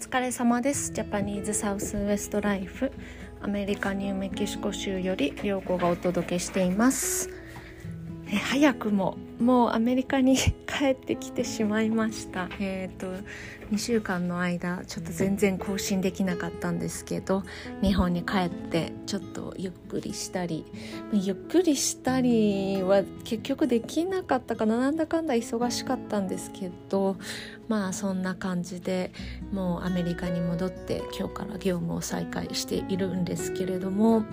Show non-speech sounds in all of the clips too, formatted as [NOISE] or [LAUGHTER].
疲れ様です。ジャパニーズサウスウエストライフ。アメリカニューメキシコ州より涼子がお届けしています。え早くももうアメリカに帰ってきてしまいました。えっ、ー、と2週間の間ちょっと全然更新できなかったんですけど日本に帰ってちょっとゆっくりしたりゆっくりしたりは結局できなかったかな。なんだかんだ忙しかったんですけどまあそんな感じでもうアメリカに戻って今日から業務を再開しているんですけれども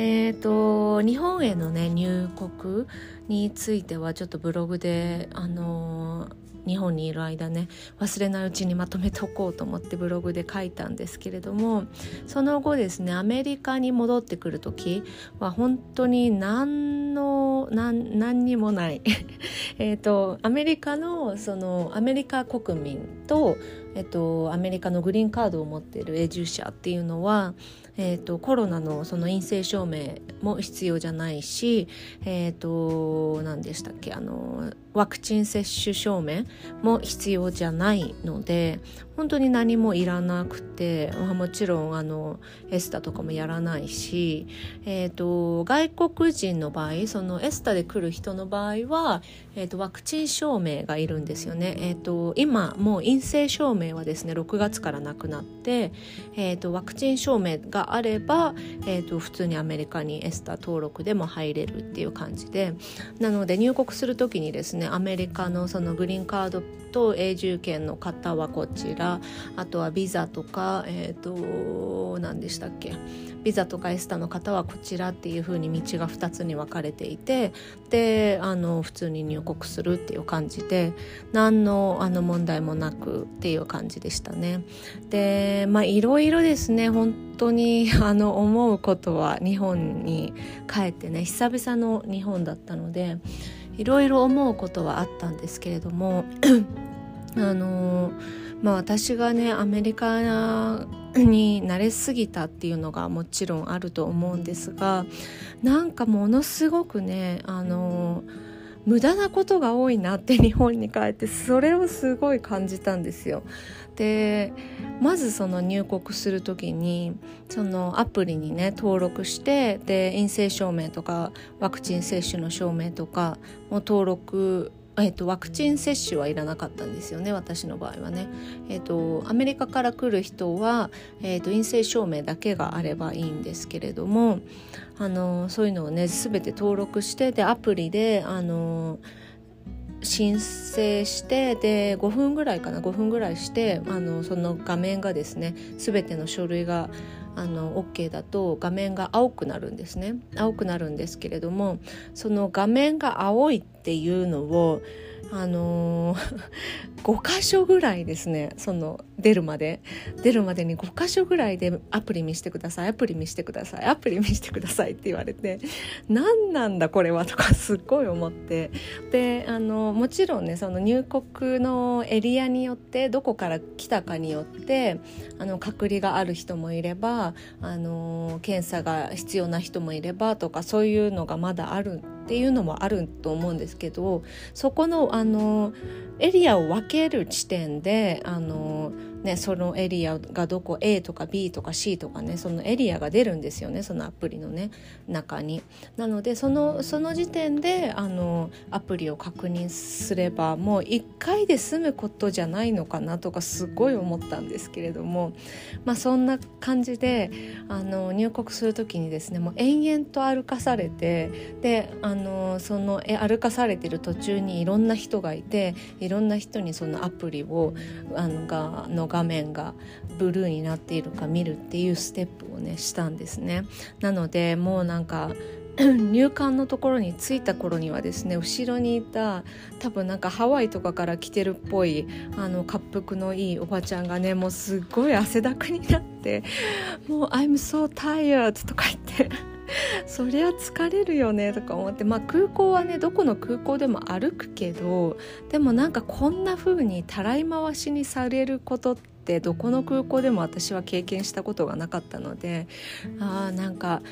えーと、日本への、ね、入国についてはちょっとブログで、あの日本にいる間ね忘れないうちにまとめておこうと思ってブログで書いたんですけれどもその後ですねアメリカに戻ってくる時は本当に何の何何にもない。[LAUGHS] えとアメリカのそのアメリカ国民と、えっと、アメリカのグリーンカードを持っている永住者っていうのはえっと、コロナのその陰性証明も必要じゃないし、えっと、何でしたっけあのワクチン接種証明も必要じゃないので本当に何もいらなくて、まあ、もちろんあのエスタとかもやらないし、えーと、外国人の場合そのエスタで来る人の場合は、えー、とワクチン証明がいるんですよね。えー、と今もう陰性証明はですね6月からなくなって、でえー、とワクチン証明があれば、えー、と普通にアメリカにエスタ登録でも入れるっていう感じでなので入国する時にですねアメリカのそのグリーンカードと永住権の方はこちらあとはビザとかえっ、ー、と何でしたっけビザとかエスタの方はこちらっていう風に道が2つに分かれていてであの普通に入国するっていう感じで何のあの問題もなくっていう感じでしたね。でまあいろいろですね本当に [LAUGHS] あの思うことは日本に帰ってね久々の日本だったのでいろいろ思うことはあったんですけれども [CLEARS THROAT] あのまあ私がねアメリカに慣れすぎたっていうのがもちろんあると思うんですがなんかものすごくねあの無駄なことが多いなって日本に帰ってそれをすごい感じたんですよ。でまずその入国する時にそのアプリにね登録してで陰性証明とかワクチン接種の証明とかも登録えーと、ワクチン接種はいらなかったんですよね私の場合はね、えーと、アメリカから来る人は、えーと陰性証明だけがあればいいんですけれどもあのそういうのをね全て登録してでアプリであの申請してで5分ぐらいかな。5分ぐらいしてあのその画面がですね全ての書類があの OK だと画面が青くなるんですね。青くなるんですけれどもその画面が青いっていうのをあのー、[LAUGHS] 5箇所ぐらいですねその出るまで。出るまでに5箇所ぐらいでアプリ見してください。アプリ見してください。アプリ見してくださいって言われて何なんだこれはとかすっごい思って。であのもちろんねその入国のエリアによってどこから来たかによってあの隔離がある人もいればあの検査が必要な人もいればとかそういうのがまだあるっていうのもあると思うんですけどそこのあのエリアを分ける地点であのね、そのエリアがどこ A とか B とか C とかねそのエリアが出るんですよねそのアプリのね中に。なのでそのその時点であのアプリを確認すればもう1回で済むことじゃないのかなとかすごい思ったんですけれども、まあ、そんな感じであの入国する時にですねもう延々と歩かされてであのその歩かされてる途中にいろんな人がいていろんな人にそのアプリをあのがの画面がブルーになっているか見るっていうステップをねしたんですね。なのでもうなんか [CLEARS THROAT] 入管のところに着いた頃にはですね後ろにいた多分なんかハワイとかから来てるっぽいあの滑腹のいいおばちゃんがねもうすっごい汗だくになってもう「I'm so tired」とか言って [LAUGHS] そりゃ疲れるよねとか思ってまあ空港はねどこの空港でも歩くけどでもなんかこんな風にたらい回しにされることってどこの空港でも私は経験したことがなかったのでああなんか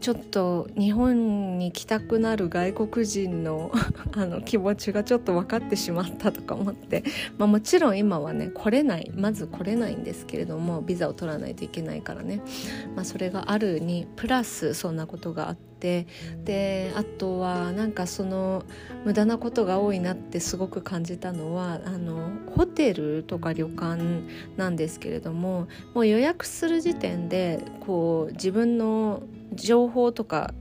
ちょっと日本に来たくなる外国人の [LAUGHS] あの気持ちがちょっと分かってしまったとか思って、まあ、もちろん今はね来れないまず来れないんですけれどもビザを取らないといけないからね、まあ、それがあるにプラスそんなことがあってであとはなんかその無駄なことが多いなってすごく感じたのはあのホテルとか旅館なんですけれどももう予約する時点でこう自分の情報とか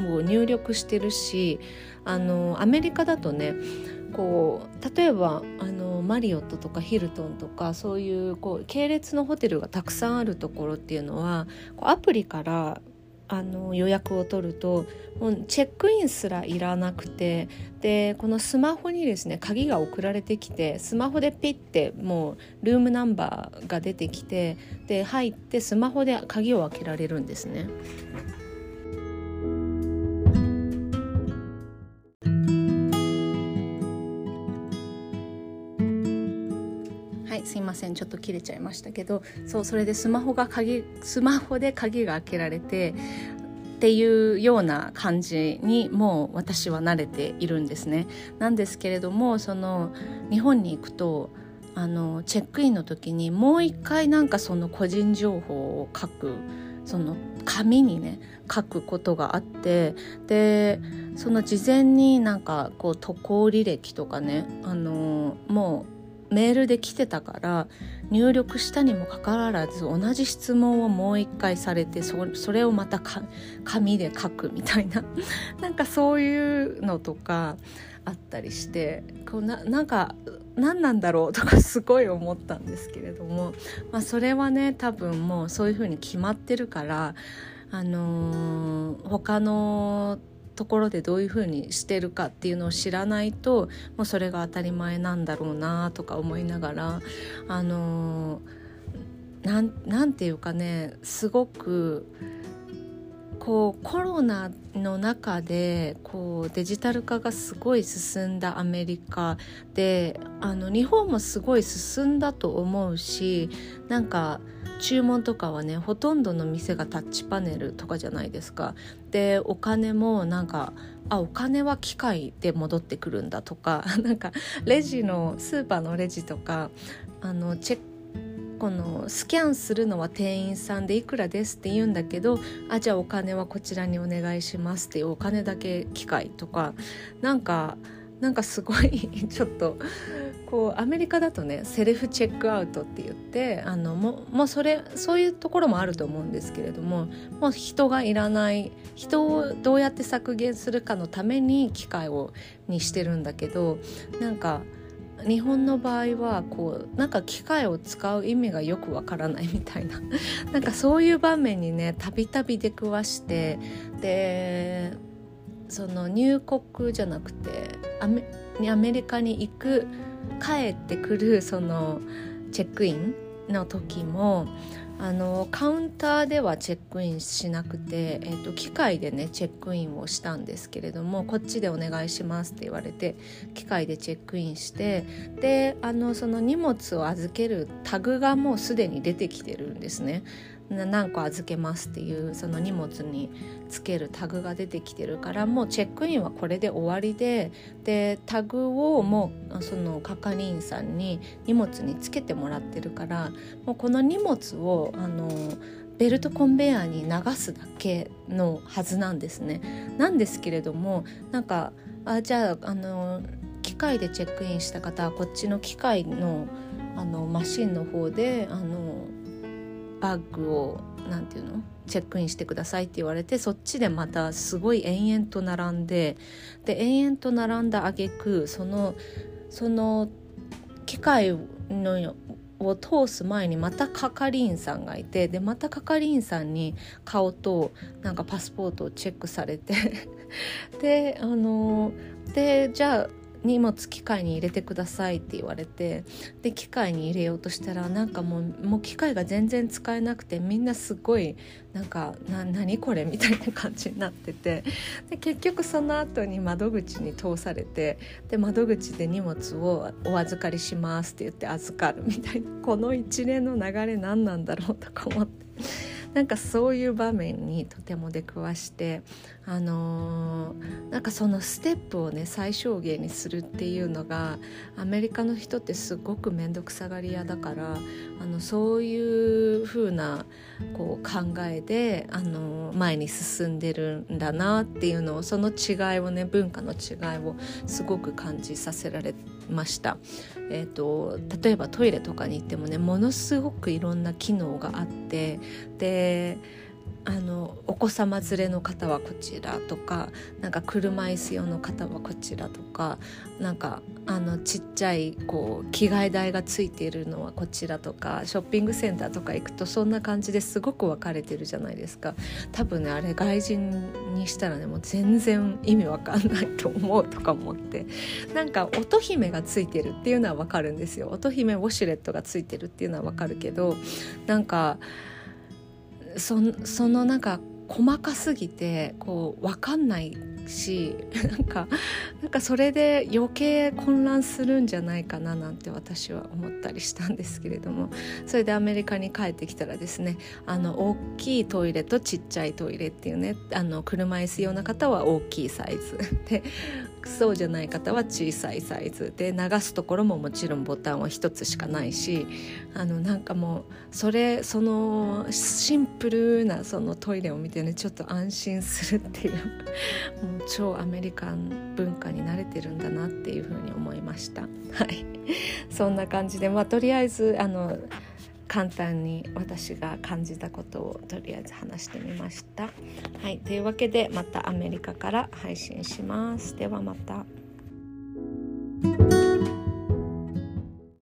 も入力してるしあのアメリカだとねこう例えばあのマリオットとかヒルトンとかそういうこう系列のホテルがたくさんあるところっていうのはこうアプリからあの予約を取るともうチェックインすらいらなくてでこのスマホにですね鍵が送られてきてスマホでピッてもうルームナンバーが出てきてで入ってスマホで鍵を開けられるんですね。ませんちょっと切れちゃいましたけどそうそれでスマホが鍵スマホで鍵が開けられてっていうような感じにもう私は慣れているんですね。なんですけれどもその日本に行くとあのチェックインの時にもう一回なんかその個人情報を書くその紙にね書くことがあってでその事前になんかこう渡航履歴とかねあのもうメールで来てたから入力したにもかかわらず同じ質問をもう一回されてそれをまた紙で書くみたいな。[LAUGHS] なんかそういうのとかあったりしてこうななんか何なんだろうとかすごい思ったんですけれども、まあ、それはね多分もうそういうふうに決まってるからあのー、他のところでどういうふうにしてるかっていうのを知らないともうそれが当たり前なんだろうなとか思いながらあのなんなんていうかねすごくこうコロナの中でこうデジタル化がすごい進んだアメリカであの日本もすごい進んだと思うしなんか注文とかはねほとんどの店がタッチパネルとかじゃないですか。でお金もなんかあお金は機械で戻ってくるんだとか [LAUGHS] なんかレジのスーパーのレジとかあのチェックこのスキャンするのは店員さんでいくらですって言うんだけどあじゃあお金はこちらにお願いしますっていうお金だけ機械とかなんかなんかすごい [LAUGHS] ちょっとこうアメリカだとねセルフチェックアウトって言ってあのももうそれそういうところもあると思うんですけれどももう人がいらない人をどうやって削減するかのために機械をにしてるんだけどなんか日本の場合はこうなんか機械を使う意味がよくわからないみたいな。[LAUGHS] なんかそういう場面にねたびたび出くわしてでその入国じゃなくてアメアメリカに行く帰ってくるそのチェックインの時もあのカウンターではチェックインしなくて、えーと、機械でねチェックインをしたんですけれどもこっちでお願いしますって言われて機械でチェックインしてであのその荷物を預けるタグがもうすでに出てきてるんですね。何個預けますっていうその荷物につけるタグが出てきてるからもうチェックインはこれで終わりででタグをもうその係員さんに荷物につけてもらってるからもうこの荷物をあのベルトコンベヤーに流すだけのはずなんですね。なんですけれどもなんかあじゃああの機械でチェックインした方はこっちの機械のあのマシンの方であのバッグを何て言うの？チェックインしてくださいって言われてそっちでまたすごい延々と並んでで延々と並んだ挙句そのその機械のを通す前にまた係員さんがいてでまた係員さんに顔となんかパスポートをチェックされて [LAUGHS] であのでじゃあ荷物機械に入れてくださいって言われてで機械に入れようとしたらなんかもうもう機械が全然使えなくてみんなすごいなんかな何これみたいな感じになっててで結局その後に窓口に通されてで窓口で荷物をお預かりしますって言って預かるみたいなこの一連の流れ何なんだろうとか思って。なんかそういう場面にとても出くわしてあのー、なんかそのステップをね最小限にするっていうのがアメリカの人ってすごく面倒くさがり屋だからあのそういう風なこう考えで、あのー、前に進んでるんだなっていうのをその違いをね文化の違いをすごく感じさせられてました。えーと、例えばトイレとかに行ってもねものすごくいろんな機能があってであのお子様連れの方はこちらとかなんか車椅子用の方はこちらとかなんかあのちっちゃいこう着替え台がついているのはこちらとかショッピングセンターとか行くとそんな感じですごく分かれてるじゃないですか。多分ねあれ外人にしたらねもう全然意味わかんないと思うとか思って。[LAUGHS] なんか乙姫がついてるっていうのは分かるんですよ。乙姫ウォシュレットがついてるっていうのは分かるけどなんかそそのなんか細かすぎてこう分かんないし [LAUGHS] なんかなんかそれで余計混乱するんじゃないかななんて私は思ったりしたんですけれどもそれでアメリカに帰ってきたらですねあの大きいトイレとちっちゃいトイレっていうねあの車椅子用の方は大きいサイズでそうじゃない方は小さいサイズで流すところももちろんボタンは1つしかないしあのなんかもうそれそのシンプルなそのトイレを見てねちょっと安心するっていうもう超アメリカン文化に慣れてるんだなっていうふうに思いました。はい、そんな感じで、まあ、とりあえずあの簡単に私が感じたことをとりあえず話してみました。はい、というわけでまたアメリカから配信します。ではまた。